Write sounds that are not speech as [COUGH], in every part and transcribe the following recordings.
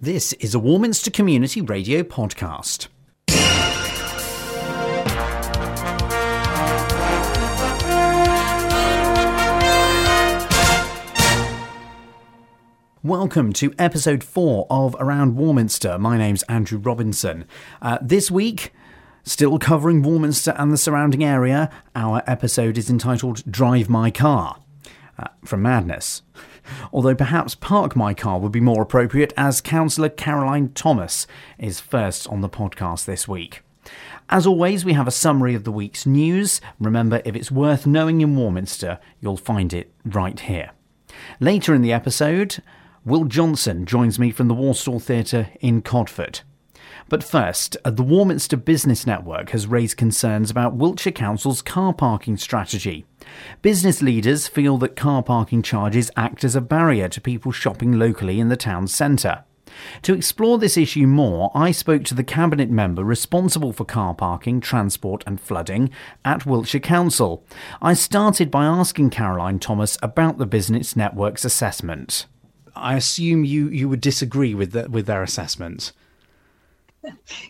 This is a Warminster Community Radio podcast. Welcome to episode four of Around Warminster. My name's Andrew Robinson. Uh, this week, still covering Warminster and the surrounding area, our episode is entitled Drive My Car uh, from Madness although perhaps Park My Car would be more appropriate as Councillor Caroline Thomas is first on the podcast this week. As always, we have a summary of the week's news. Remember, if it's worth knowing in Warminster, you'll find it right here. Later in the episode, Will Johnson joins me from the Woolstore Theatre in Codford. But first, uh, the Warminster Business Network has raised concerns about Wiltshire Council's car parking strategy. Business leaders feel that car parking charges act as a barrier to people shopping locally in the town centre. To explore this issue more, I spoke to the Cabinet member responsible for car parking, transport, and flooding at Wiltshire Council. I started by asking Caroline Thomas about the Business Network's assessment. I assume you, you would disagree with, the, with their assessment.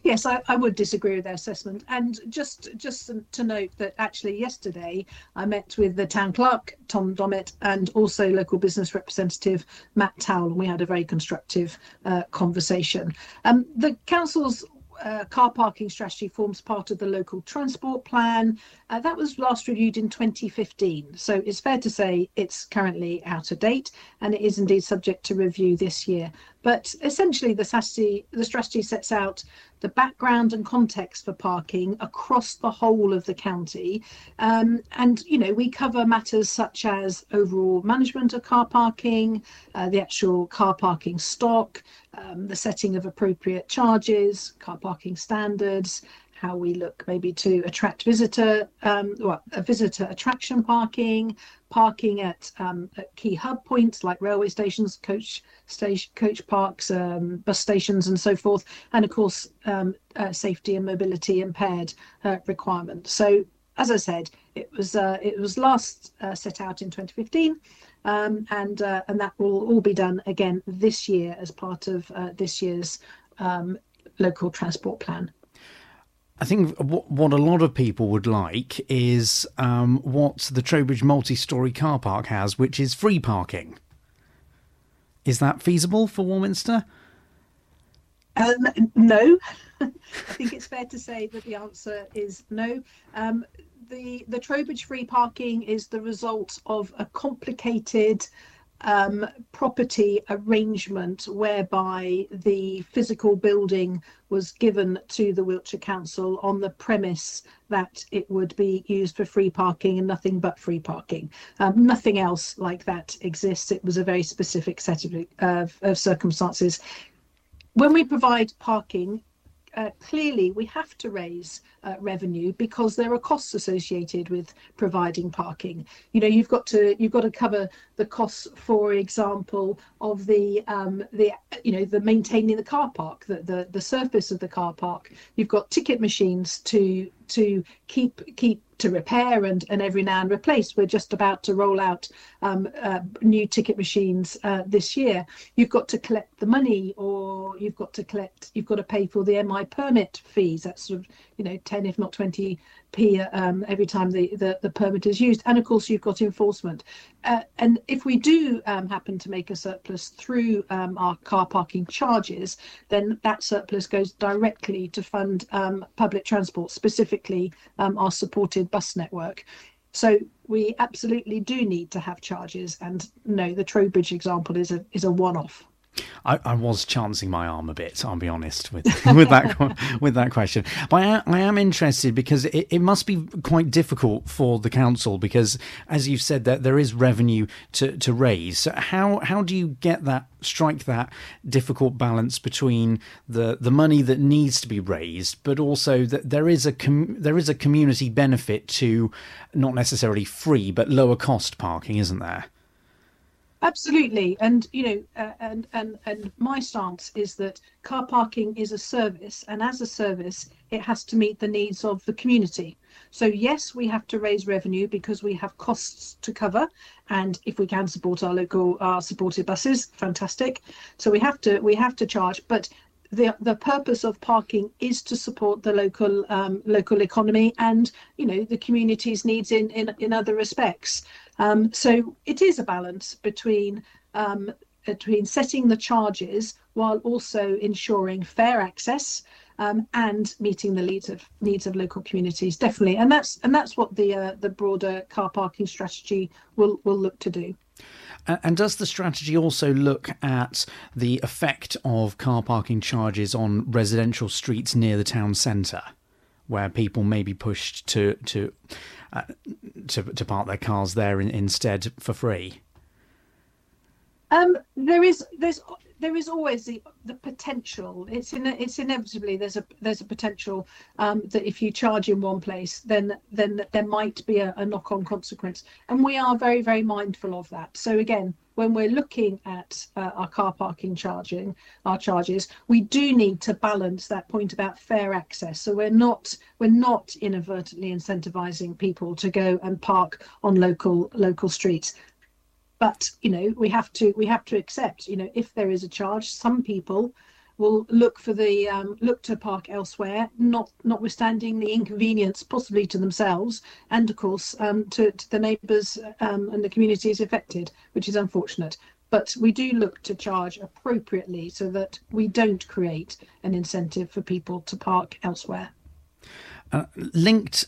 Yes, I, I, would disagree with their assessment. And just just to note that actually yesterday I met with the town clerk Tom Dommett and also local business representative Matt Towell, and we had a very constructive uh, conversation. Um, the council's uh, car parking strategy forms part of the local transport plan. Uh, that was last reviewed in 2015. So it's fair to say it's currently out of date and it is indeed subject to review this year. But essentially, the strategy, the strategy sets out the background and context for parking across the whole of the county. Um, and, you know, we cover matters such as overall management of car parking, uh, the actual car parking stock, um, the setting of appropriate charges, car parking standards, how we look maybe to attract visitor, um, well, a visitor attraction parking, parking at, um, at, key hub points like railway stations, coach station, coach parks, um, bus stations, and so forth, and of course um, uh, safety and mobility impaired uh, requirements. So, as I said, it was uh, it was last uh, set out in 2015. Um, and uh, and that will all be done again this year as part of uh, this year's um, local transport plan. I think what what a lot of people would like is um, what the Trowbridge multi-story car park has, which is free parking. Is that feasible for Warminster? Um, no, [LAUGHS] I think it's fair to say that the answer is no. Um, the the Trowbridge free parking is the result of a complicated um, property arrangement whereby the physical building was given to the Wiltshire Council on the premise that it would be used for free parking and nothing but free parking. Um, nothing else like that exists. It was a very specific set of, uh, of circumstances. When we provide parking, uh, clearly we have to raise uh, revenue because there are costs associated with providing parking. You know, you've got to you've got to cover the costs, for example, of the um, the you know the maintaining the car park, the, the the surface of the car park. You've got ticket machines to to keep keep to repair and, and every now and replace. We're just about to roll out um, uh, new ticket machines uh, this year. You've got to collect the money, or you've got to collect, you've got to pay for the MiPermit fees. That's sort of you know 10 if not 20 p um, every time the, the, the permit is used. And of course you've got enforcement. Uh, and if we do um, happen to make a surplus through um, our car parking charges then that surplus goes directly to fund um, public transport specifically um, our supported bus network. So we absolutely do need to have charges. And no the trowbridge example is a is a one-off I, I, was chancing my arm a bit. I'll be honest with [LAUGHS] with that with that question. But I, I am interested because it, it, must be quite difficult for the council because, as you've said, that there is revenue to, to raise. So how how do you get that strike that difficult balance between the the money that needs to be raised, but also that there is a com- there is a community benefit to not necessarily free but lower cost parking, isn't there? Absolutely, and you know, uh, and and and my stance is that car parking is a service, and as a service, it has to meet the needs of the community. So yes, we have to raise revenue because we have costs to cover, and if we can support our local, our supported buses, fantastic. So we have to we have to charge, but the the purpose of parking is to support the local um, local economy and you know the community's needs in in, in other respects. Um, so it is a balance between um, between setting the charges while also ensuring fair access um, and meeting the needs of needs of local communities. Definitely, and that's and that's what the uh, the broader car parking strategy will will look to do. And does the strategy also look at the effect of car parking charges on residential streets near the town centre, where people may be pushed to to uh, to, to park their cars there in, instead for free? Um, there is there's there is always the, the potential. It's in it's inevitably there's a there's a potential um, that if you charge in one place, then then there might be a, a knock on consequence, and we are very very mindful of that. So again, when we're looking at uh, our car parking charging our charges, we do need to balance that point about fair access. So we're not we're not inadvertently incentivizing people to go and park on local local streets but you know we have to we have to accept you know if there is a charge some people will look for the um, look to park elsewhere not notwithstanding the inconvenience possibly to themselves and of course um, to, to, the neighbours um, and the communities affected which is unfortunate. But we do look to charge appropriately so that we don't create an incentive for people to park elsewhere. Uh, linked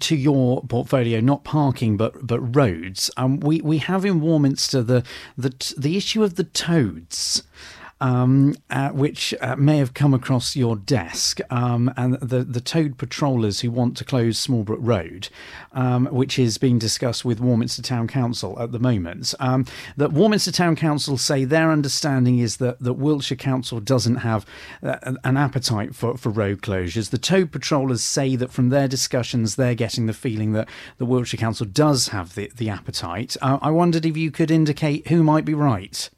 to your portfolio, not parking but but roads, um, we we have in Warminster the the the issue of the toads um, uh, which uh, may have come across your desk, um, and the the Toad Patrollers who want to close Smallbrook Road, um, which is being discussed with Warminster Town Council at the moment. Um, that Warminster Town Council say their understanding is that that Wiltshire Council doesn't have uh, an appetite for, for road closures. The Toad Patrollers say that from their discussions they're getting the feeling that the Wiltshire Council does have the the appetite. Uh, I wondered if you could indicate who might be right.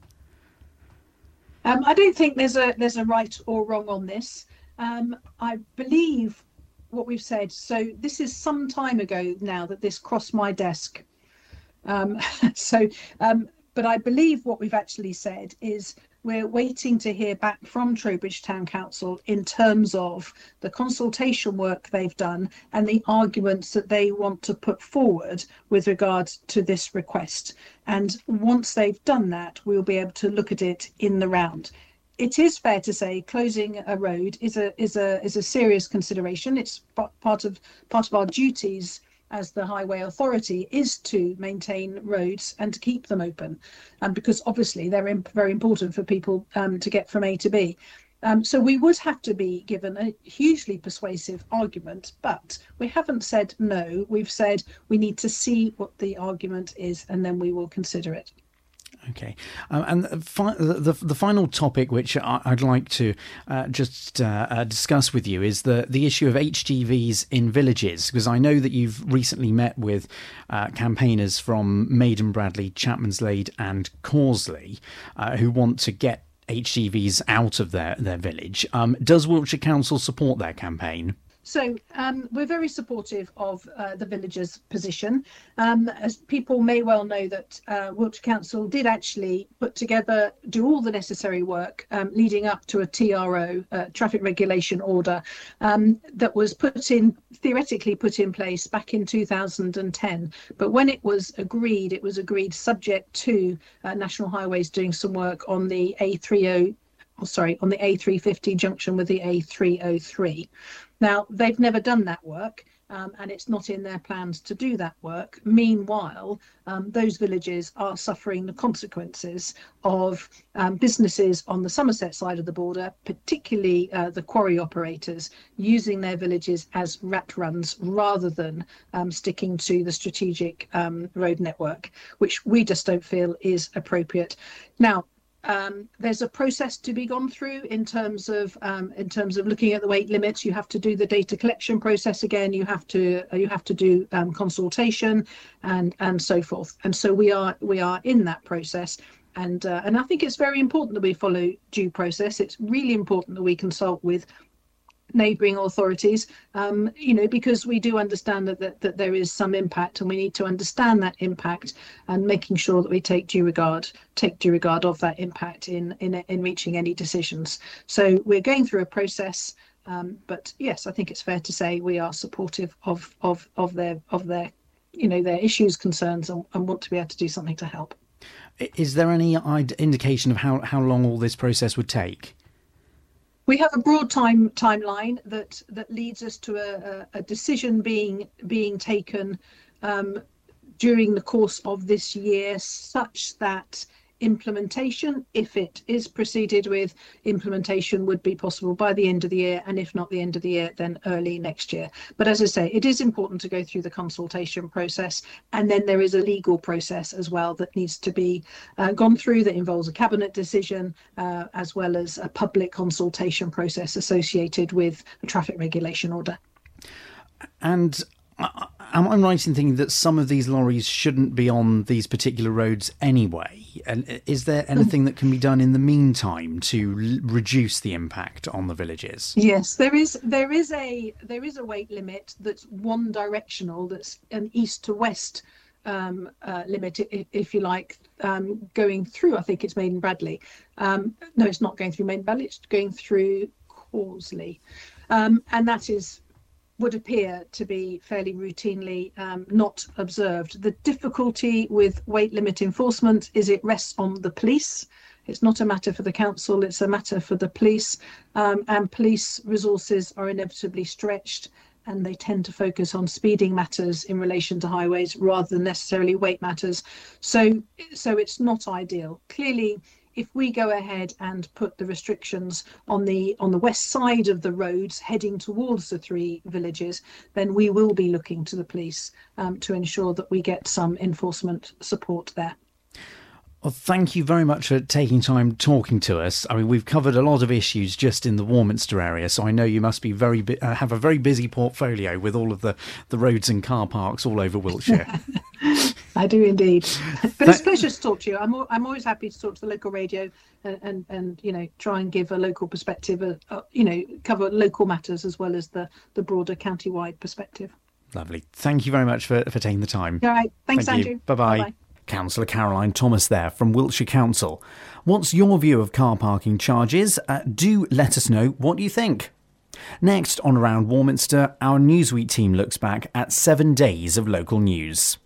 Um, I don't think there's a there's a right or wrong on this. Um, I believe what we've said. So this is some time ago now that this crossed my desk. Um, [LAUGHS] so, um, but I believe what we've actually said is we're waiting to hear back from Trowbridge Town Council in terms of the consultation work they've done and the arguments that they want to put forward with regard to this request. And once they've done that, we'll be able to look at it in the round. It is fair to say closing a road is a is a is a serious consideration. It's part of part of our duties as the highway authority is to maintain roads and to keep them open, and um, because obviously they're imp- very important for people um, to get from A to B. Um, so we would have to be given a hugely persuasive argument, but we haven't said no. We've said we need to see what the argument is, and then we will consider it. Okay, um, and the, fi- the, the final topic which I, would like to uh, just uh, uh, discuss with you is the the issue of HGVs in villages because I know that you've recently met with uh, campaigners from Maiden Bradley, Chapmanslade, and Corsley uh, who want to get HGVs out of their their village. Um, does Wiltshire Council support their campaign? So um, we're very supportive of uh, the villagers' position. Um, as people may well know that uh, Wiltshire Council did actually put together, do all the necessary work um, leading up to a TRO, uh, traffic regulation order, um, that was put in, theoretically put in place back in 2010. But when it was agreed, it was agreed subject to uh, National Highways doing some work on the A30 oh, sorry, on the A350 junction with the A303. Now, they've never done that work. Um, and it's not in their plans to do that work. Meanwhile, um, those villages are suffering the consequences of um, businesses on the Somerset side of the border, particularly uh, the quarry operators, using their villages as rat runs rather than um, sticking to the strategic um, road network, which we just don't feel is appropriate. Now, um, there's a process to be gone through in terms of um, in terms of looking at the weight limits. You have to do the data collection process again. You have to uh, you have to do um, consultation and and so forth. And so we are we are in that process. And uh, and I think it's very important that we follow due process. It's really important that we consult with neighbouring authorities, um, you know, because we do understand that, that, that there is some impact and we need to understand that impact and making sure that we take due regard, take due regard of that impact in, in, in reaching any decisions. So we're going through a process. Um, but yes, I think it's fair to say we are supportive of of of their of their you know their issues, concerns, and, and want to be able to do something to help. Is there any indication of how, how long all this process would take? We have a broad time timeline that that leads us to a, a decision being being taken um, during the course of this year, such that implementation, if it is proceeded with, implementation would be possible by the end of the year, and if not the end of the year, then early next year. But as I say, it is important to go through the consultation process, and then there is a legal process as well that needs to be uh, gone through that involves a cabinet decision uh, as well as a public consultation process associated with a traffic regulation order. And am I right in thinking that some of these lorries shouldn't be on these particular roads anyway? And is there anything that can be done in the meantime to l- reduce the impact on the villages? Yes, there is. There is a there is a weight limit that's one directional. That's an east to west um, uh, limit, if, if, you like, um, going through. I think it's Maiden Bradley. Um, no, it's not going through Maiden Bradley. It's going through Corsley, um, and that is would appear to be fairly routinely um, not observed. The difficulty with weight limit enforcement is it rests on the police. It's not a matter for the council, it's a matter for the police. Um, and police resources are inevitably stretched and they tend to focus on speeding matters in relation to highways rather than necessarily weight matters. So, so it's not ideal. Clearly, if we go ahead and put the restrictions on the on the west side of the roads heading towards the three villages, then we will be looking to the police um, to ensure that we get some enforcement support there. Well, thank you very much for taking time talking to us. I mean, we've covered a lot of issues just in the Warminster area, so I know you must be very uh, have a very busy portfolio with all of the, the roads and car parks all over Wiltshire. [LAUGHS] I do indeed. [LAUGHS] But it's a pleasure to talk to you. I'm I'm always happy to talk to the local radio and and, and you know try and give a local perspective, uh, uh, you know, cover local matters as well as the the broader county-wide perspective. Lovely. Thank you very much for, for taking the time. All right. Thanks, Thank Andrew. Bye bye. Councillor Caroline Thomas there from Wiltshire Council. What's your view of car parking charges? Uh, do let us know what you think. Next on Around Warminster, our Newsweek team looks back at seven days of local news.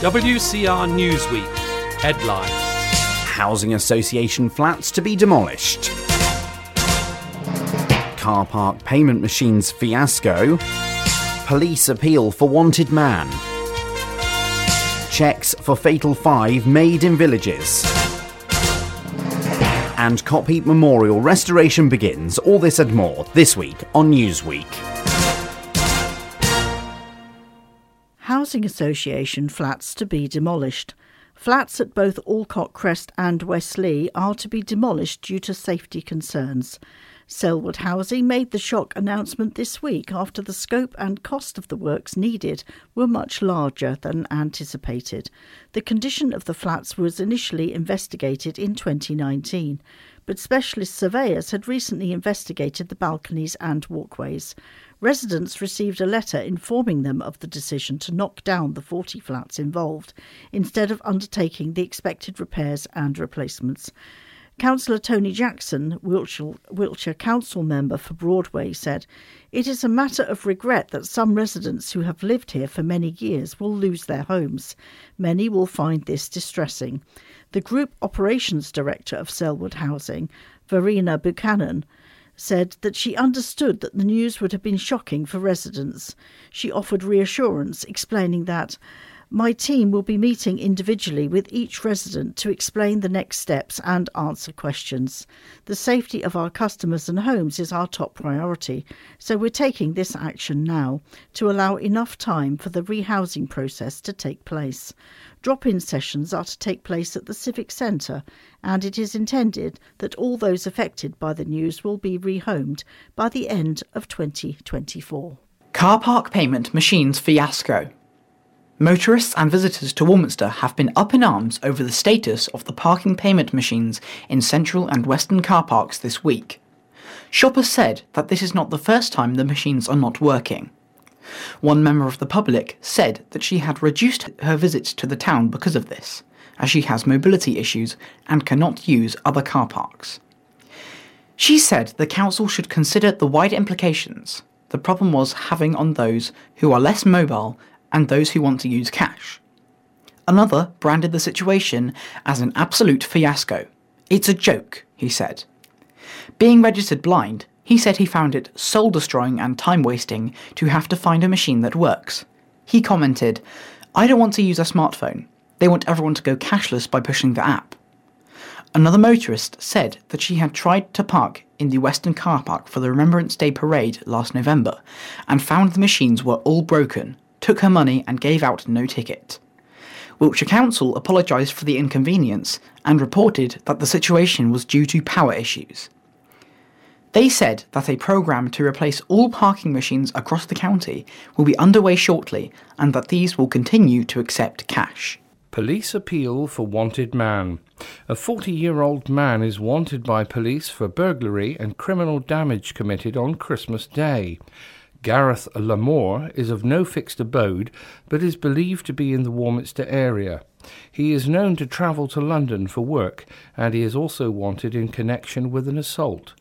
WCR Newsweek Headline Housing Association flats to be demolished. Car park payment machines fiasco. Police appeal for wanted man. Checks for Fatal Five made in villages. And Copheap Memorial restoration begins. All this and more this week on Newsweek. Housing Association flats to be demolished. Flats at both Alcott Crest and Westleigh are to be demolished due to safety concerns. Selwood Housing made the shock announcement this week after the scope and cost of the works needed were much larger than anticipated. The condition of the flats was initially investigated in 2019, but specialist surveyors had recently investigated the balconies and walkways. Residents received a letter informing them of the decision to knock down the 40 flats involved, instead of undertaking the expected repairs and replacements. Councillor Tony Jackson, Wiltshire, Wiltshire, Council member for Broadway, said, It is a matter of regret that some residents who have lived here for many years will lose their homes. Many will find this distressing. The Group Operations Director of Selwood Housing, Verena Buchanan, said that she understood that the news would have been shocking for residents. She offered reassurance, explaining that my team will be meeting individually with each resident to explain the next steps and answer questions. The safety of our customers and homes is our top priority, so we're taking this action now to allow enough time for the rehousing process to take place. Drop in sessions are to take place at the Civic Centre, and it is intended that all those affected by the news will be rehomed by the end of 2024. Car park payment machines fiasco. Motorists and visitors to Warminster have been up in arms over the status of the parking payment machines in central and western car parks this week. Shoppers said that this is not the first time the machines are not working. One member of the public said that she had reduced her visits to the town because of this, as she has mobility issues and cannot use other car parks. She said the council should consider the wider implications the problem was having on those who are less mobile and those who want to use cash. Another branded the situation as an absolute fiasco. It's a joke, he said. Being registered blind, he said he found it soul destroying and time wasting to have to find a machine that works. He commented, I don't want to use a smartphone. They want everyone to go cashless by pushing the app. Another motorist said that she had tried to park in the Western car park for the Remembrance Day parade last November and found the machines were all broken, took her money, and gave out no ticket. Wiltshire Council apologised for the inconvenience and reported that the situation was due to power issues. They said that a programme to replace all parking machines across the county will be underway shortly and that these will continue to accept cash. Police appeal for wanted man. A 40 year old man is wanted by police for burglary and criminal damage committed on Christmas Day. Gareth Lamore is of no fixed abode, but is believed to be in the Warminster area. He is known to travel to London for work, and he is also wanted in connection with an assault.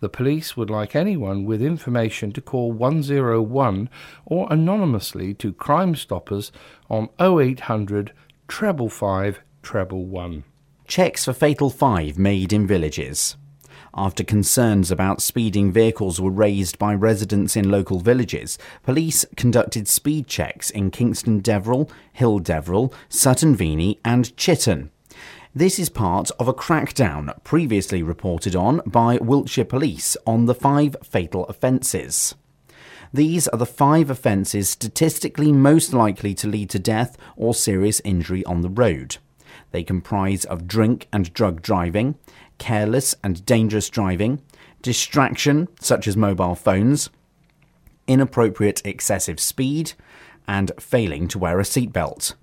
The police would like anyone with information to call 101 or anonymously to Crime Stoppers on 0800 treble five treble one. Checks for Fatal Five made in villages. After concerns about speeding vehicles were raised by residents in local villages, police conducted speed checks in Kingston Deverill, Hill Deverill, Sutton Veny, and Chitterne. This is part of a crackdown previously reported on by Wiltshire Police on the five fatal offences. These are the five offences statistically most likely to lead to death or serious injury on the road. They comprise of drink and drug driving, careless and dangerous driving, distraction, such as mobile phones, inappropriate excessive speed, and failing to wear a seatbelt.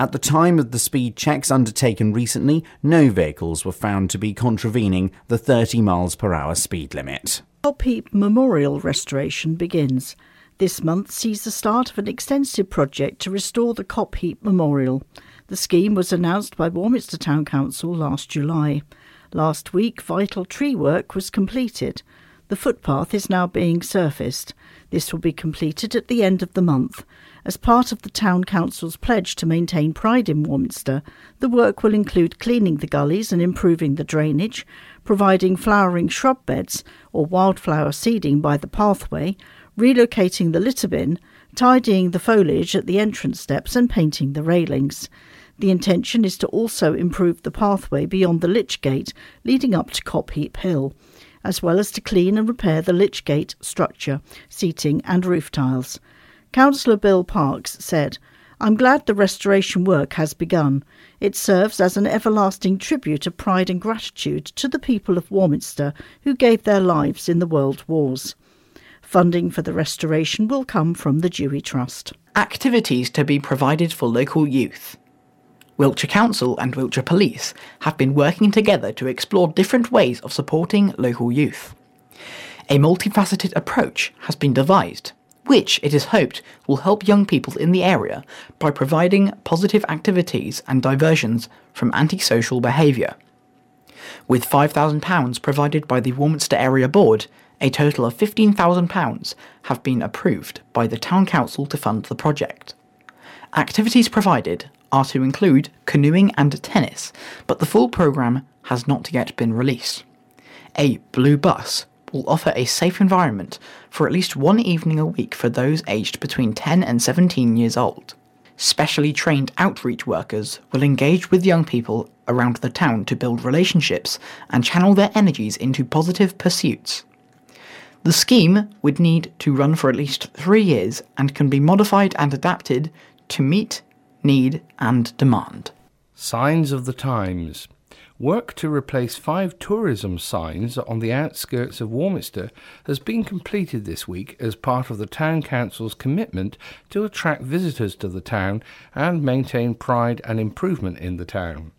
At the time of the speed checks undertaken recently, no vehicles were found to be contravening the 30 miles per hour speed limit. Copp Memorial restoration begins. This month sees the start of an extensive project to restore the Copheap Memorial. The scheme was announced by Warminster Town Council last July. Last week, vital tree work was completed. The footpath is now being surfaced. This will be completed at the end of the month. As part of the Town Council's pledge to maintain pride in Warminster, the work will include cleaning the gullies and improving the drainage, providing flowering shrub beds or wildflower seeding by the pathway, relocating the litter bin, tidying the foliage at the entrance steps, and painting the railings. The intention is to also improve the pathway beyond the Lich Gate leading up to Copheap Hill, as well as to clean and repair the Lich Gate structure, seating, and roof tiles. Councillor Bill Parks said, I'm glad the restoration work has begun. It serves as an everlasting tribute of pride and gratitude to the people of Warminster who gave their lives in the world wars. Funding for the restoration will come from the Dewey Trust. Activities to be provided for local youth. Wiltshire Council and Wiltshire Police have been working together to explore different ways of supporting local youth. A multifaceted approach has been devised which it is hoped will help young people in the area by providing positive activities and diversions from antisocial behaviour. With £5,000 provided by the Warminster Area Board, a total of £15,000 have been approved by the Town Council to fund the project. Activities provided are to include canoeing and tennis, but the full programme has not yet been released. A blue bus will offer a safe environment for at least one evening a week for those aged between 10 and 17 years old. Specially trained outreach workers will engage with young people around the town to build relationships and channel their energies into positive pursuits. The scheme would need to run for at least three years and can be modified and adapted to meet need and demand. Signs of the times. Work to replace five tourism signs on the outskirts of Warminster has been completed this week as part of the Town Council's commitment to attract visitors to the town and maintain pride and improvement in the town.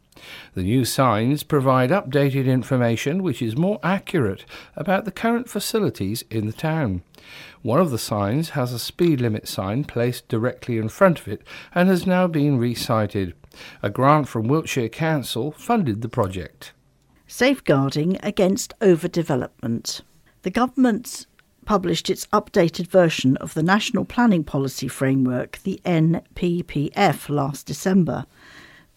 The new signs provide updated information which is more accurate about the current facilities in the town. One of the signs has a speed limit sign placed directly in front of it and has now been resited. A grant from Wiltshire Council funded the project. Safeguarding against overdevelopment. The government published its updated version of the National Planning Policy Framework, the NPPF, last December.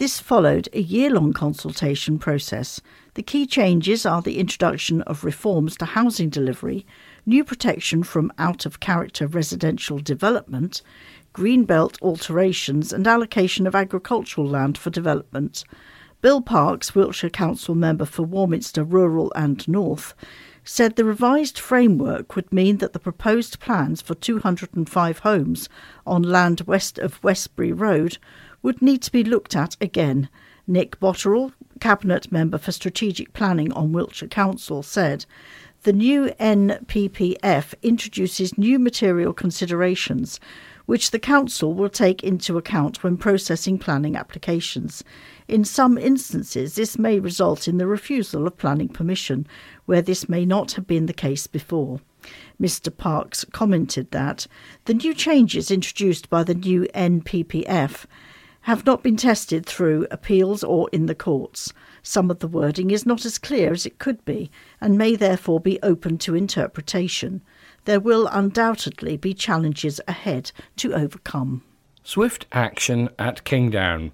This followed a year long consultation process. The key changes are the introduction of reforms to housing delivery, new protection from out of character residential development, greenbelt alterations, and allocation of agricultural land for development. Bill Parks, Wiltshire Council member for Warminster Rural and North, said the revised framework would mean that the proposed plans for 205 homes on land west of Westbury Road would need to be looked at again. Nick Botterill, Cabinet Member for Strategic Planning on Wiltshire Council, said the new NPPF introduces new material considerations which the Council will take into account when processing planning applications. In some instances, this may result in the refusal of planning permission, where this may not have been the case before. Mr. Parks commented that the new changes introduced by the new NPPF have not been tested through appeals or in the courts. Some of the wording is not as clear as it could be and may therefore be open to interpretation. There will undoubtedly be challenges ahead to overcome. Swift action at Kingdown.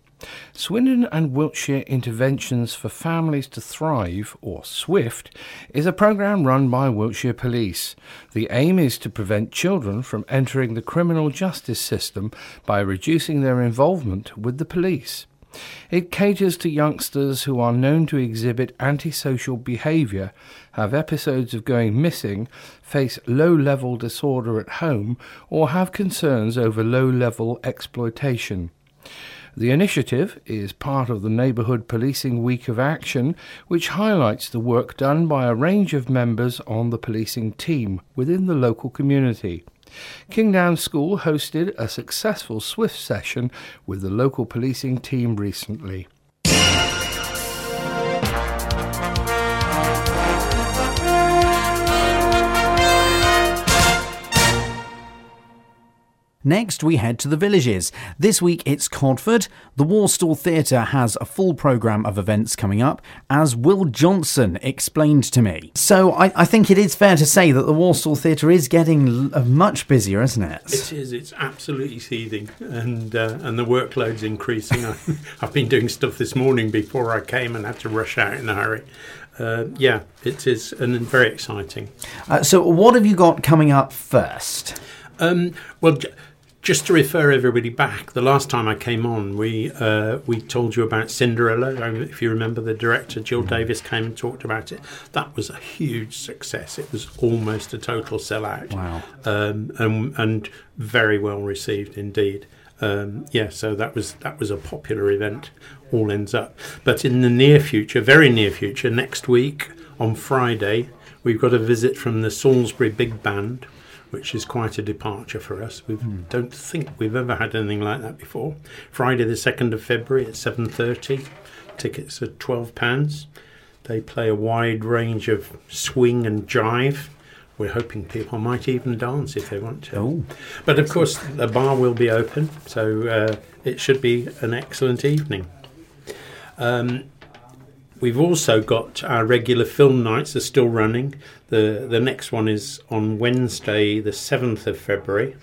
Swindon and Wiltshire Interventions for Families to Thrive, or SWIFT, is a programme run by Wiltshire Police. The aim is to prevent children from entering the criminal justice system by reducing their involvement with the police. It caters to youngsters who are known to exhibit antisocial behaviour, have episodes of going missing, face low level disorder at home, or have concerns over low level exploitation. The initiative is part of the Neighbourhood Policing Week of Action, which highlights the work done by a range of members on the policing team within the local community. Kingdown School hosted a successful Swift session with the local policing team recently. Next, we head to the villages. This week it's Codford. The Woolstore Theatre has a full programme of events coming up, as Will Johnson explained to me. So I, I think it is fair to say that the Woolstore Theatre is getting l- much busier, isn't it? It is. It's absolutely seething, and uh, and the workload's increasing. [LAUGHS] I, I've been doing stuff this morning before I came and had to rush out in a hurry. Uh, yeah, it is, and very exciting. Uh, so, what have you got coming up first? Um, well, j- just to refer everybody back, the last time I came on, we uh, we told you about Cinderella. If you remember, the director Jill Davis came and talked about it. That was a huge success. It was almost a total sellout. Wow. Um, and and very well received indeed. Um, yeah, so that was that was a popular event. All ends up, but in the near future, very near future, next week on Friday, we've got a visit from the Salisbury Big Band, which is quite a departure for us. We don't think we've ever had anything like that before. Friday, the second of February at seven thirty. Tickets are twelve pounds. They play a wide range of swing and jive. We're hoping people might even dance if they want to. Oh. But of course, the bar will be open, so uh, it should be an excellent evening. Um, we've also got our regular film nights are still running. The the next one is on Wednesday, the seventh of February,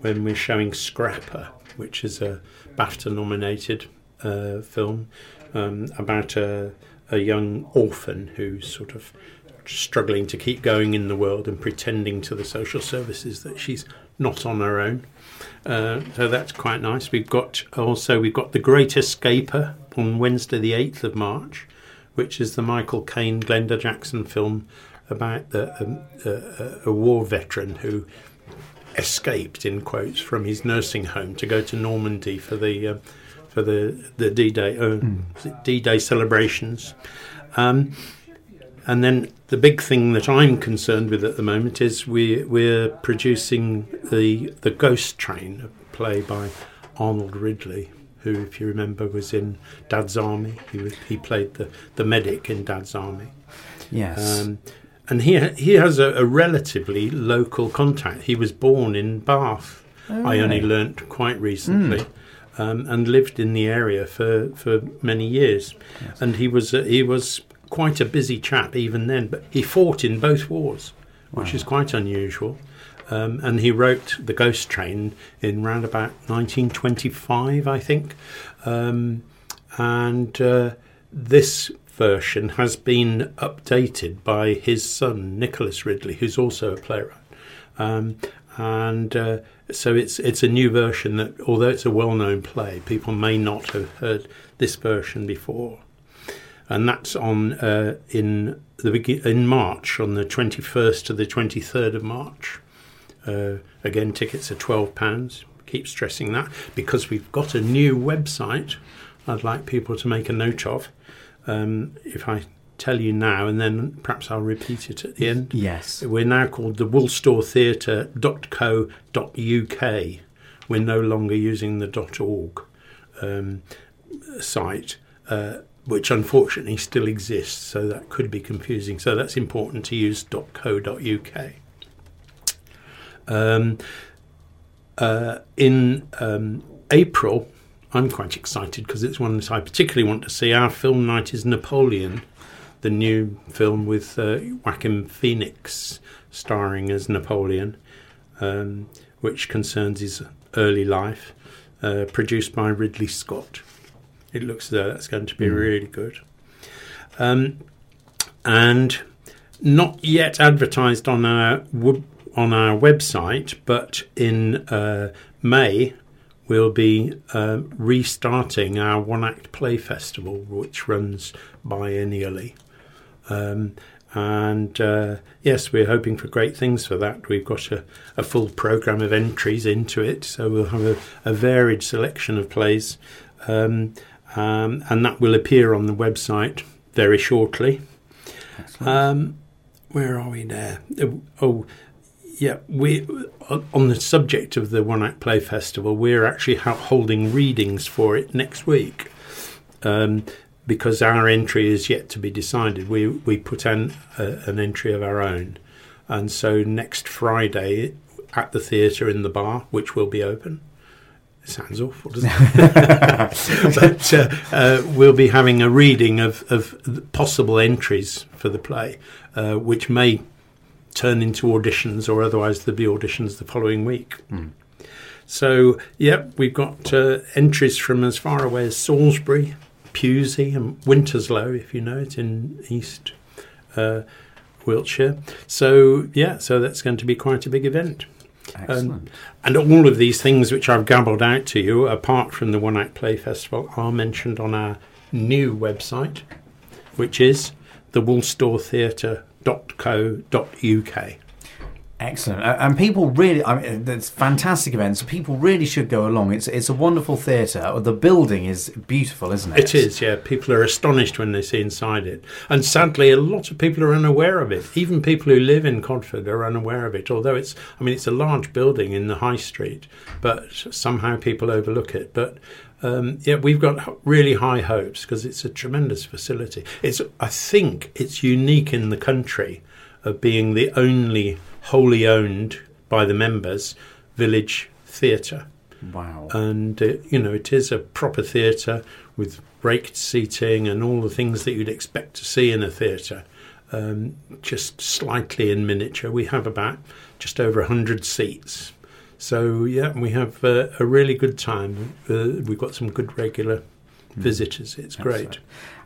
when we're showing Scrapper, which is a BAFTA nominated uh, film um, about a, a young orphan who's sort of struggling to keep going in the world and pretending to the social services that she's not on her own. Uh, so that's quite nice. We've got also we've got the Great Escaper on Wednesday, the eighth of March, which is the Michael Caine, Glenda Jackson film about the, um, uh, a war veteran who escaped in quotes from his nursing home to go to Normandy for the uh, for the the D Day uh, D Day celebrations. Um, and then the big thing that I'm concerned with at the moment is we we're producing the the Ghost Train, a play by Arnold Ridley, who, if you remember, was in Dad's Army. He was, he played the the medic in Dad's Army. Yes. Um, and he he has a, a relatively local contact. He was born in Bath. I only learnt quite recently, um, and lived in the area for, for many years. And he was uh, he was quite a busy chap even then. But he fought in both wars, which is quite unusual. Um, and he wrote the Ghost Train in round about 1925, I think. Um, and uh, this version has been updated by his son Nicholas Ridley, who's also a playwright. Um, and uh, so it's it's a new version that, although it's a well-known play, people may not have heard this version before. And that's on uh, in the in March, on the 21st to the 23rd of March. Uh, again, tickets are twelve pounds. Keep stressing that because we've got a new website. I'd like people to make a note of. Um, if I tell you now, and then perhaps I'll repeat it at the end. yes. We're now called the woolstoretheatre.co.uk. We're no longer using the .org um, site, uh, which unfortunately still exists, so that could be confusing. So that's important to use .co.uk. Um, uh, in um, April, I'm quite excited because it's one that I particularly want to see. Our film night is Napoleon, the new film with uh, Joaquin Phoenix starring as Napoleon, um, which concerns his early life, uh, produced by Ridley Scott. It looks as though that's going to be really good. Um, and not yet advertised on our wo- on our website, but in uh, May we'll be uh, restarting our one act play festival, which runs biennially. Um, and uh, yes, we're hoping for great things for that. We've got a, a full programme of entries into it, so we'll have a, a varied selection of plays, um, um, and that will appear on the website very shortly. Um, where are we there? Uh, Oh, yeah, we on the subject of the One Act Play Festival, we're actually holding readings for it next week. Um, because our entry is yet to be decided, we we put an uh, an entry of our own, and so next Friday at the theatre in the bar, which will be open. It sounds awful, doesn't it? [LAUGHS] but uh, uh, we'll be having a reading of, of possible entries for the play, uh, which may turn into auditions, or otherwise there'll be auditions the following week. So, yep, we've got uh, entries from as far away as Salisbury, Pewsey, and Winterslow, if you know it, in East uh, Wiltshire. So, yeah, so that's going to be quite a big event. Excellent. And all of these things which I've gabbled out to you, apart from the One Act Play Festival, are mentioned on our new website, which is thewoolstoretheatre.co.uk. Excellent, and people really, I mean, it's fantastic events. People really should go along. It's it's a wonderful theatre. Oh, the building is beautiful, isn't it? It is, yeah. People are astonished when they see inside it. And sadly, a lot of people are unaware of it. Even people who live in Codford are unaware of it, although it's, I mean, it's a large building in the high street, but somehow people overlook it. But um, yeah, we've got really high hopes because it's a tremendous facility. It's, I think it's unique in the country of being the only wholly owned by the members village theatre Wow. and uh, you know it is a proper theatre with raked seating and all the things that you'd expect to see in a theatre um, just slightly in miniature we have about just over 100 seats so yeah we have uh, a really good time uh, we've got some good regular visitors it's great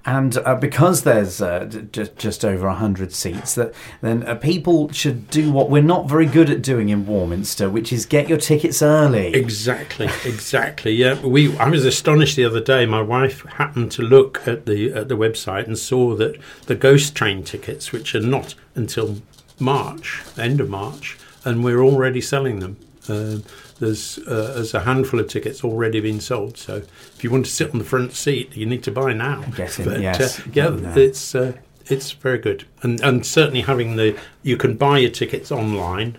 And uh, because there's uh, j- just over 100 seats, that then uh, people should do what we're not very good at doing in Warminster, which is get your tickets early. Exactly, exactly. Yeah, we. I was astonished the other day. My wife happened to look at the at the website and saw that the Ghost Train tickets, which are not until March, end of March, and we're already selling them. Um, there's uh, there's a handful of tickets already been sold. So if you want to sit on the front seat, you need to buy now. Guessing, But, yes. uh, yeah, No. it's uh, it's very good, and and certainly having the you can buy your tickets online,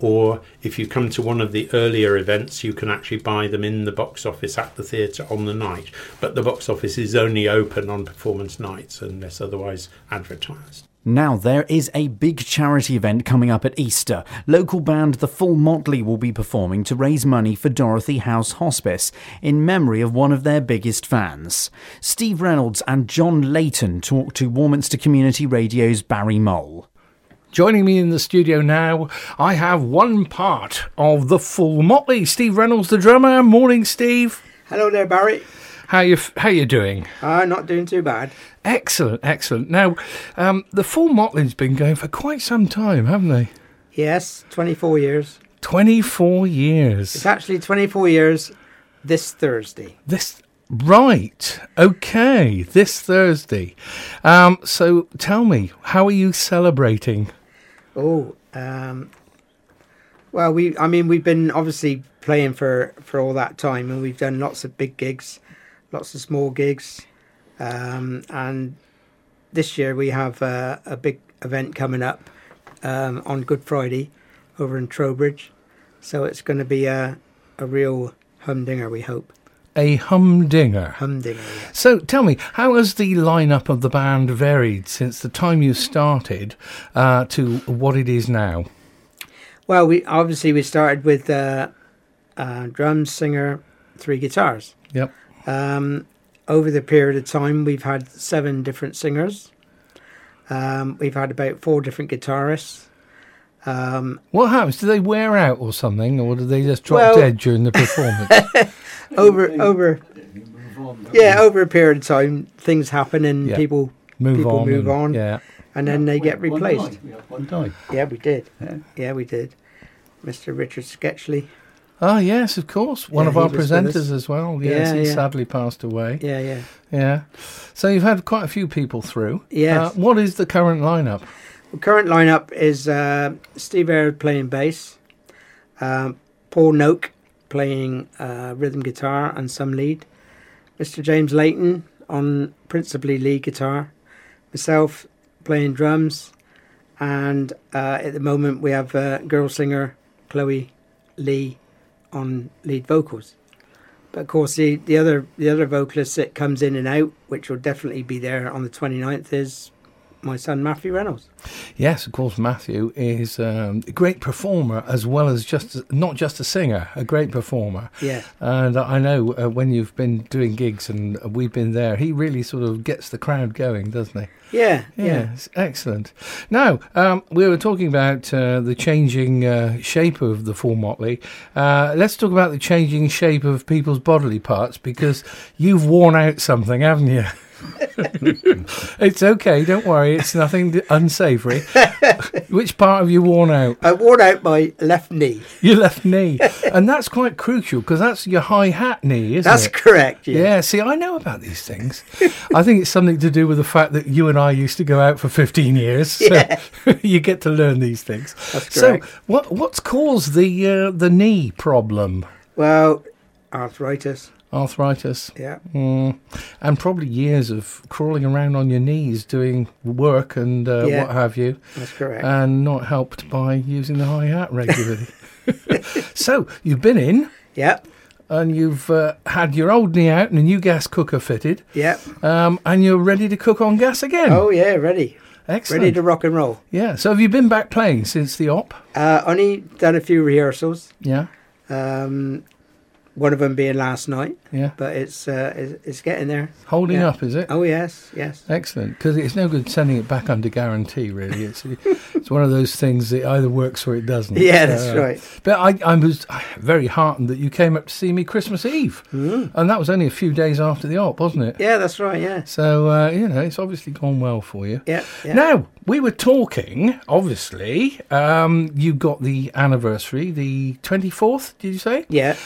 or if you come to one of the earlier events, you can actually buy them in the box office at the theatre on the night. But the box office is only open on performance nights unless otherwise advertised. Now, there is a big charity event coming up at Easter. Local band The Full Motley will be performing to raise money for Dorothy House Hospice in memory of one of their biggest fans. Steve Reynolds and John Layton talk to Warminster Community Radio's Barry Mole. Joining me in the studio now, I have one part of the full motley. Steve Reynolds, the drummer. Morning, Steve. Hello there, Barry. How you how you doing? Uh, not doing too bad. Excellent, excellent. Now, um, the full motley's been going for quite some time, haven't they? Yes, 24 years. Twenty-four years. It's actually 24 years this Thursday. This right? Okay, this Thursday. Um, so tell me, how are you celebrating? Oh, um, well, we. I mean, we've been obviously playing for for all that time, and we've done lots of big gigs, lots of small gigs, um, and this year we have uh, a big event coming up um, on Good Friday over in Trowbridge. So it's going to be a a real humdinger. We hope A humdinger. humdinger. Yeah. So tell me, how has the lineup of the band varied since the time you started uh, to what it is now? Well, we obviously we started with uh, uh, drums, singer, three guitars. Yep. Um, over the period of time, we've had seven different singers. Um, we've had about four different guitarists. Um, What happens? Do they wear out or something, or do they just drop Well- dead during the performance? [LAUGHS] over over yeah, over a period of time, things happen and Yeah. people move People on. move and- on. Yeah. and then they get replaced. One time. Yeah, we did. Yeah. Yeah, we did. Mr. Richard Sketchley. Oh yes, of course. One Yeah, of our presenters as well. Yes, Yeah, he yeah. sadly passed away. Yeah, yeah. Yeah. So you've had quite a few people through. Yes. Uh, what is the current lineup? The current lineup is uh, Steve Aird playing bass, um, Paul Noak playing uh, rhythm guitar and some lead, Mr. James Layton on principally lead guitar, myself playing drums, and uh, at the moment we have uh, girl singer Chloe Lee on lead vocals. But of course, the, the other the other vocalist that comes in and out, which will definitely be there on the 29th, is my son Matthew Reynolds. Yes, of course. Matthew is um, a great performer as well as just not just a singer, a great performer. Yeah. And I know uh, when you've been doing gigs and we've been there, he really sort of gets the crowd going, doesn't he? Yeah, Yeah, yeah. it's excellent. Now, um, we were talking about uh, the changing uh, shape of the full motley. Uh, let's talk about the changing shape of people's bodily parts because you've worn out something, haven't you? [LAUGHS] [LAUGHS] it's okay, don't worry. It's nothing unsavoury. [LAUGHS] Which part have you worn out? I wore out my left knee. [LAUGHS] Your left knee, and that's quite crucial because that's your high hat knee, isn't That's it? correct. Yeah. Yeah, see, I know about these things. I think it's something to do with the fact that you and I used to go out for 15 years. So Yeah. you get to learn these things. That's so, what what's caused the uh, the knee problem? Well, arthritis. Arthritis, Yeah. mm, and probably years of crawling around on your knees doing work and uh, Yeah. what have you, That's correct. and not helped by using the high hat regularly. [LAUGHS] so, you've been in yep. and you've uh, had your old knee out and a new gas cooker fitted. Yep. um, and you're ready to cook on gas again. Oh yeah, ready. excellent! Ready to rock and roll. yeah. So have you been back playing since the op? Uh, only done a few rehearsals. Yeah, Um, one of them being last night, yeah. but it's uh, it's, it's getting there. Holding Yeah. up, is it? Oh yes, yes. Excellent, because it's no good sending it back under guarantee. Really, it's it's one of those things that either works or it doesn't. [LAUGHS] Yeah, So, that's uh, right. But I, I was very heartened that you came up to see me Christmas Eve, Mm. and that was only a few days after the op, wasn't it? Yeah, that's right. Yeah. So uh, you know, it's obviously gone well for you. Yeah. yeah. Now, we were talking, obviously, um, you got the anniversary, the 24th, did you say? Yeah.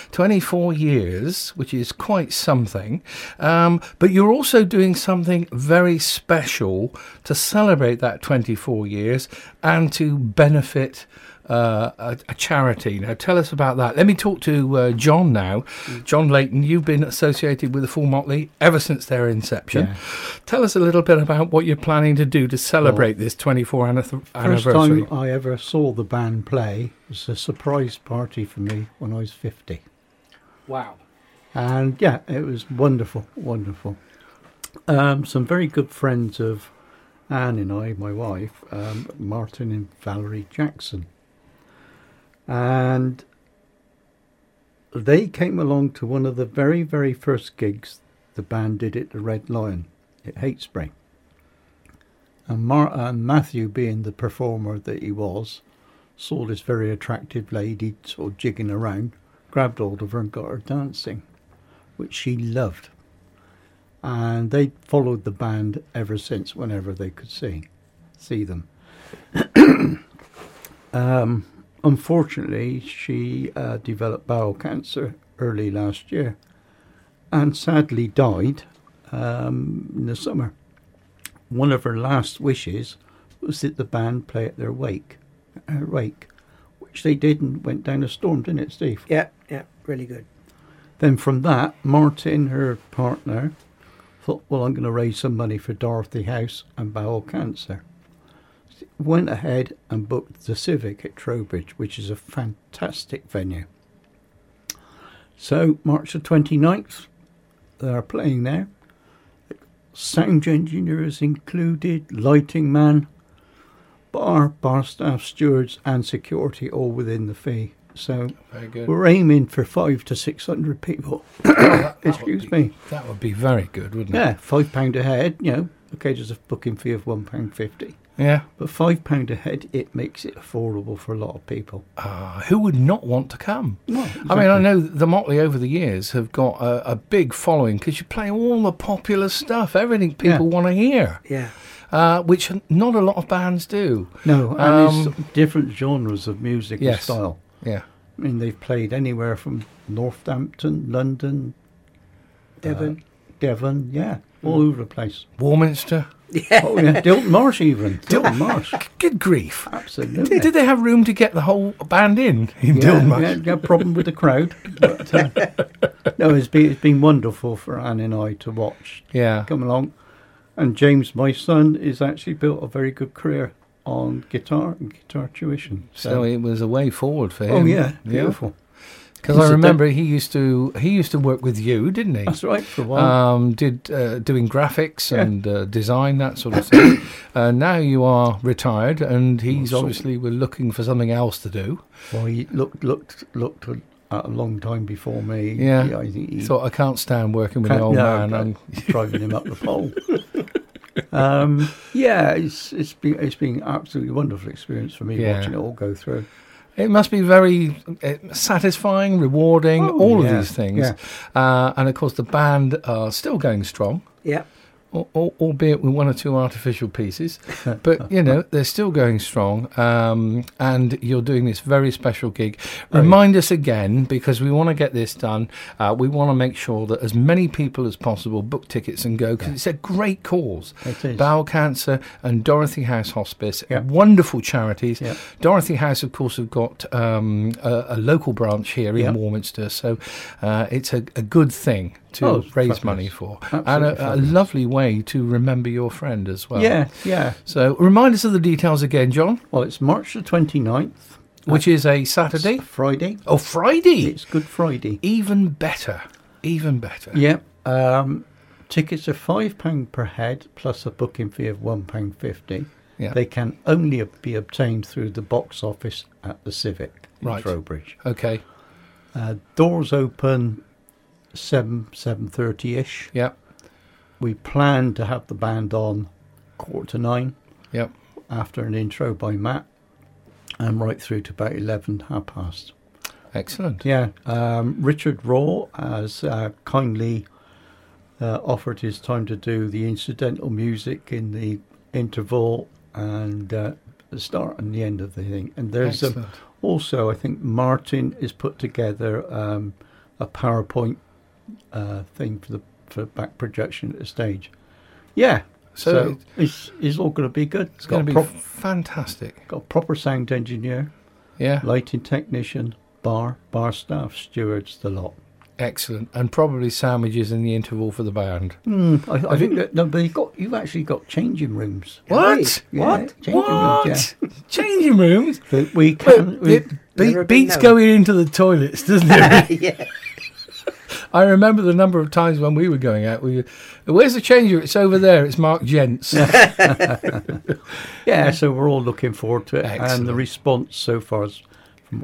24 years, which is quite something. Um, but you're also doing something very special to celebrate that 24 years and to benefit uh, a, a charity. Now, tell us about that. Let me talk to uh, John now. John Layton, you've been associated with the Full Motley ever since their inception. Yeah. Tell us a little bit about what you're planning to do to celebrate this 24 anniv- First anniversary. time I ever saw the band play was a surprise party for me when I was 50. Wow. And yeah, it was wonderful, wonderful. Um, some very good friends of Anne and I, my wife, um, Martin and Valerie Jackson. And they came along to one of the very, very first gigs the band did at the Red Lion at Heytesbury. And, Mar- and Matthew, being the performer that he was, saw this very attractive lady sort of jigging around, grabbed hold of her and got her dancing, which she loved. And they followed the band ever since, whenever they could see see them. [COUGHS] um, unfortunately, she uh, developed bowel cancer early last year, and sadly died um, in the summer. One of her last wishes was that the band play at their wake, her wake, which they did and went down a storm, didn't it, Steve? Yeah, yeah, really good. Then from that, Martin, her partner, thought, well, I'm going to raise some money for Dorothy House and bowel cancer. Went ahead and booked the Civic at Trowbridge, which is a fantastic venue. So, March the 29th, they're playing there. Sound engineers included, lighting man, bar, bar staff, stewards, and security all within the fee. So, Very good. we're aiming for five to six hundred people. [COUGHS] That- that Excuse be- me. That would be very good, wouldn't Yeah, it? five pound a head. You know, okay, there's a booking fee of one pound fifty, Yeah. but five pound a head it makes it affordable for a lot of people. Uh, who would not want to come? Well, I mean, I know the Motley over the years have got a, a big following because you play all the popular stuff, everything people Yeah. want to hear, Yeah. Uh, which not a lot of bands do. No, and Um, there's different genres of music and Yes. style. Yeah. I mean, they've played anywhere from Northampton, London, Devon. Devon, yeah, all over the place. Warminster. [LAUGHS] Oh yeah, Dilton Marsh even. Dilton Marsh, [LAUGHS] Good grief. absolutely. Did, did they have room to get the whole band in in yeah, Dilton Marsh? we had a problem with the crowd. But, uh, [LAUGHS] no, it's been, it's been wonderful for Anne and I to watch Yeah. come along. And James, my son, is actually built a very good career on guitar and guitar tuition. So it was a way forward for him. oh yeah, beautiful. Because I remember he used to he used to work with you, didn't he? That's right for a while. Um, did uh, doing graphics Yeah. and uh, design that sort of thing. [COUGHS] uh, now you are retired, and he's so- obviously we're looking for something else to do. well, he looked looked looked a, long time before me. Yeah. I think he thought I can't stand working with an old no, man. And driving him up the pole. [LAUGHS] um, yeah, it's it's been it's been absolutely wonderful experience for me Yeah. watching it all go through. it must be very uh, satisfying, rewarding, Oh, all yeah, of these things. yeah. Uh, and of course, the band are still going strong. Yeah. Al- al- albeit with one or two artificial pieces. [LAUGHS] But you know they're still going strong, um, and you're doing this very special gig. Remind us again because we want to get this done. Uh, we want to make sure that as many people as possible book tickets and go because it's a great cause. It is. Bowel Cancer and Dorothy House Hospice, Yeah. wonderful charities. Yeah. Dorothy House, of course, have got um, a, a local branch here Yeah. in Warminster, so uh, it's a, a good thing to Oh, raise fabulous. money for, Absolutely and a, a lovely way to remember your friend as well. yeah, yeah. So remind us of the details again, John. Well, it's March the 29th, Which is a Saturday. Friday. Oh, Friday. It's Good Friday. Even better. Even better. Yeah. Um, tickets are five pound per head plus a booking fee of one pound fifty. Yeah. They can only be obtained through the box office at the Civic in Right. Trowbridge. Okay. Uh, doors open seven seven thirty ish. Yep. We plan to have the band on quarter to nine Yep. after an intro by Matt, and right through to about eleven half past. Excellent. Yeah, um, Richard Raw has uh, kindly uh, offered his time to do the incidental music in the interval and uh, the start and the end of the thing. And there's Excellent. also, I think Martin has put together um, a PowerPoint uh, thing for the for back projection at the stage. Yeah, So so, it's, it's all going to be good. It's going to be fantastic. got a proper sound engineer. Yeah. lighting technician, bar, bar staff, stewards, the lot. Excellent. And probably sandwiches in the interval for the band. Mm, I, I think that no, but you've got you've actually got changing rooms. What? Yeah, What? changing What? rooms, [LAUGHS] Changing rooms? But we can. we, It be- beats known. going into the toilets, doesn't it? [LAUGHS] yeah. I remember the number of times when we were going out. We, where's the changer? It's over there. It's Mark Gents. [LAUGHS] [LAUGHS] yeah, so we're all looking forward to it, and the response so far, is,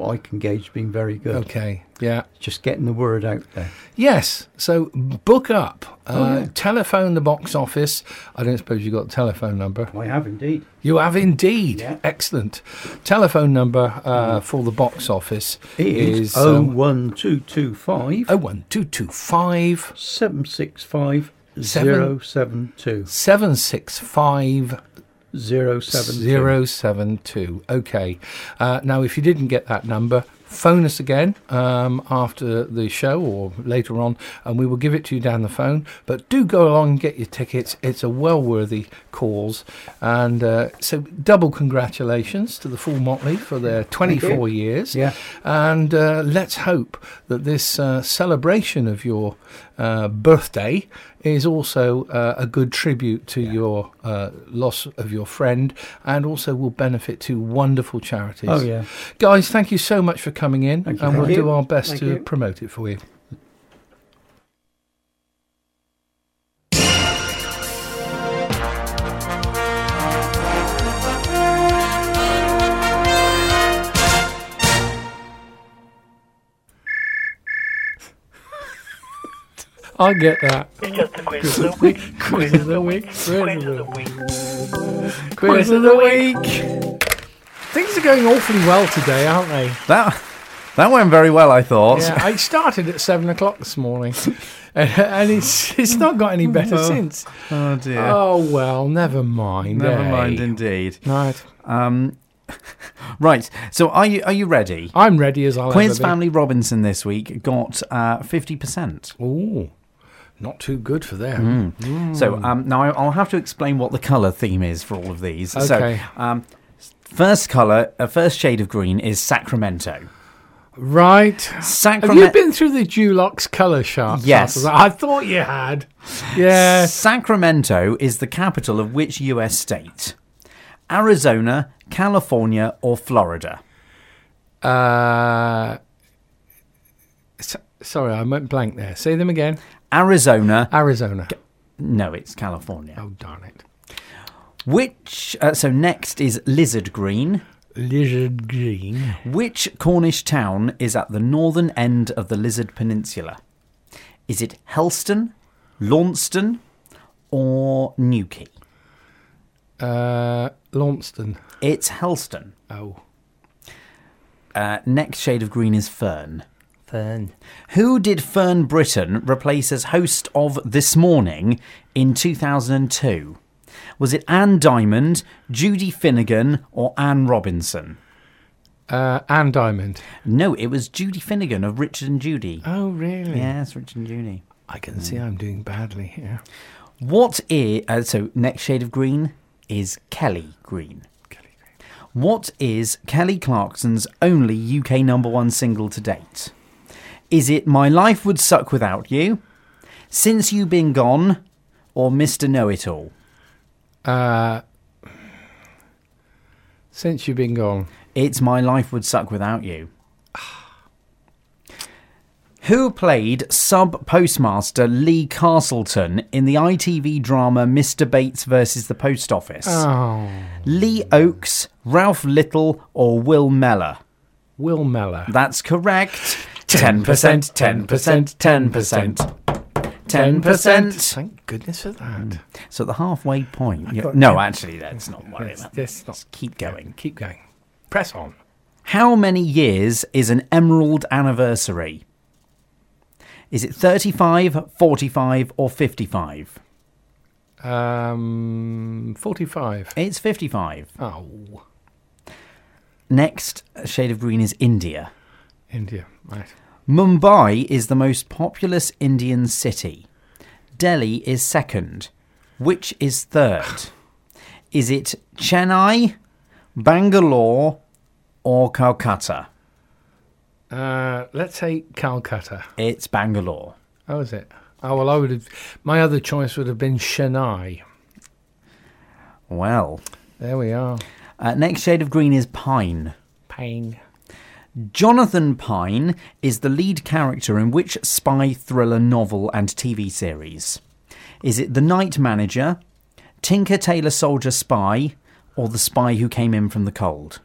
I can gauge, has been very good. okay. Yeah. Just getting the word out there. Yes. So book up. Uh, Oh, yeah. Telephone the box office. I don't suppose you've got the telephone number. I have indeed. You have indeed. Yeah. Excellent. Telephone number uh, for the box office It is is oh um, one two two five 01225 seven six five Seven- zero seven two 765 zero seven two. Zero seven two. Okay. Uh, now, if you didn't get that number, phone us again um, after the show or later on, and we will give it to you down the phone. But do go along and get your tickets. It's a well worthy cause. And uh, so, double congratulations to the Full Motley for their 24 years. Yeah. And uh, let's hope that this uh, celebration of your uh, birthday is also uh, a good tribute to your uh, loss of your friend and also will benefit to wonderful charities. Oh yeah. Guys, thank you so much for coming in and we'll do our best Thank to you. promote it for you. I get that. It's just a quiz of the week. Quiz of the week. Quiz of the week. Quiz of the week. Things are going awfully well today, aren't they? That that went very well, I thought. Yeah, I started at seven o'clock this morning, [LAUGHS] and, and it's it's not got any better Oh. since. Oh dear. Oh well, never mind. Never eh? mind, indeed. Right, Um, [LAUGHS] right. So, are you are you ready? I'm ready as I'll Quiz ever be. Family Robinson this week got uh, fifty percent. Ooh, not too good for them. So um, now I- I'll have to explain what the colour theme is for all of these. Okay. So, um, first colour, uh, first shade of green is Sacramento. Right. Have Sacramento. you been through the Dulux colour chart? Yes. I thought you had. Yeah. Sacramento is the capital of which U.S. state? Arizona, California, or Florida? Uh, sorry, I went blank there. Say them again. Arizona. Arizona. No, it's California. Oh darn it. Which? Uh, so next is Lizard Green. Lizard green. Which Cornish town is at the northern end of the Lizard Peninsula? Is it Helston, Launceston, or Newquay? Uh, Launceston. It's Helston. Oh. Uh, next shade of green is Fern. Fern. Who did Fern Britton replace as host of This Morning in 2002? Was it Anne Diamond, Judy Finnegan, or Anne Robinson? Uh, Anne Diamond. No, it was Judy Finnegan of Richard and Judy. Oh, really? Yes, Richard and Judy. I can see I'm doing badly here. What is uh, so next shade of green is Kelly Green. Kelly Green. What is Kelly Clarkson's only UK number one single to date? Is it My Life Would Suck Without You, Since you've Been Gone, or Mr. Know It All? Uh, since you've been gone. It's My Life Would Suck Without You. Who played sub postmaster Lee Castleton in the ITV drama Mr. Bates versus the Post Office? Oh. Lee Oakes, Ralph Little, or Will Mellor? Will Mellor. That's correct. 10%, 10%, 10%. 10%. Thank goodness for that. So the halfway point. you- no, ten- actually, that's not worry Let's, about. let's not Just keep going. keep going. Press on. How many years is an emerald anniversary? Is it 35, 45, or 55? Um, 45. It's 55. Oh, Next shade of green is India. India. Right. Mumbai is the most populous Indian city. Delhi is second. Which is third? Is it Chennai, Bangalore, or Calcutta? Uh, let's say Calcutta. It's Bangalore. Oh, is it? Oh well, I would have. My other choice would have been Chennai. Well, There we are. uh, next shade of green is Pine. Pain. Jonathan Pine is the lead character in which spy thriller novel and TV series? Is it The Night Manager, Tinker Tailor Soldier Spy, or The Spy Who Came In From the Cold?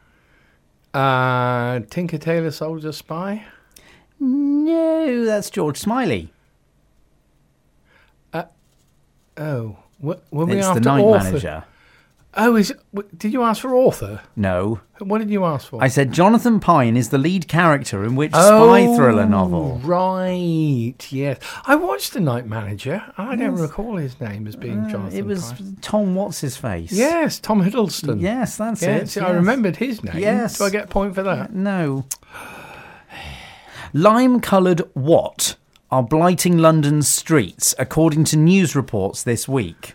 Uh, Tinker Tailor Soldier Spy. No, that's George Smiley. Oh, what, were we It's after The Night author? Manager. Oh, is did you ask for author? No. What did you ask for? I said Jonathan Pine is the lead character in which Oh, spy thriller novel? Right, yes. I watched The Night Manager. I don't recall his name as being Jonathan Uh, It was Pine. Tom What's His Face. Yes, Tom Hiddleston. Yes, that's Yes, it. I yes. remembered his name. Yes. Do I get a point for that? No. [SIGHS] Lime coloured what are blighting London's streets, according to news reports this week?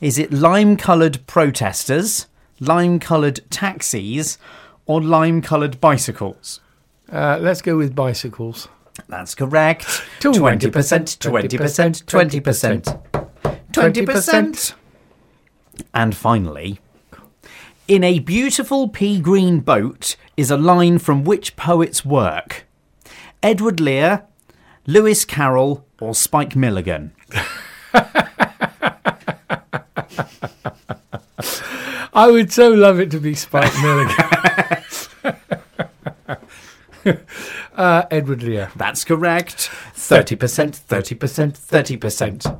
Is it lime coloured protesters, lime coloured taxis, or lime coloured bicycles? Uh, let's go with bicycles. That's correct. 20%, 20%, 20%, 20%. 20%. And finally, in a beautiful pea green boat is a line from which poet's work? Edward Lear, Lewis Carroll, or Spike Milligan? [LAUGHS] I would so love it to be Spike Milligan. [LAUGHS] [LAUGHS] uh, Edward Lear. That's correct. 30%, 30%, 30%.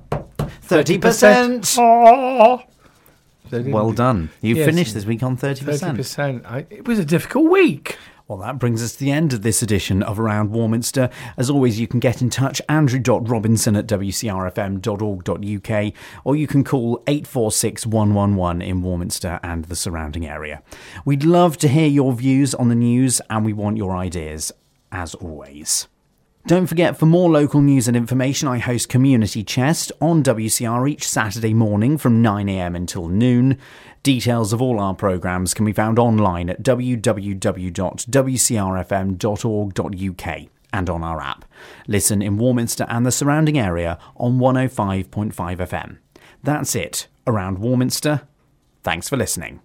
30%. Oh. Well done. You Yes. finished this week on 30%. Thirty percent. It was a difficult week. Well, that brings us to the end of this edition of Around Warminster. As always, you can get in touch, andrew.robinson at wcrfm.org.uk, or you can call 846 111 in Warminster and the surrounding area. We'd love to hear your views on the news, and we want your ideas, as always. Don't forget, for more local news and information, I host Community Chest on WCR each Saturday morning from 9am until noon. Details of all our programmes can be found online at www.wcrfm.org.uk and on our app. Listen in Warminster and the surrounding area on 105.5 FM. That's it around Warminster. Thanks for listening.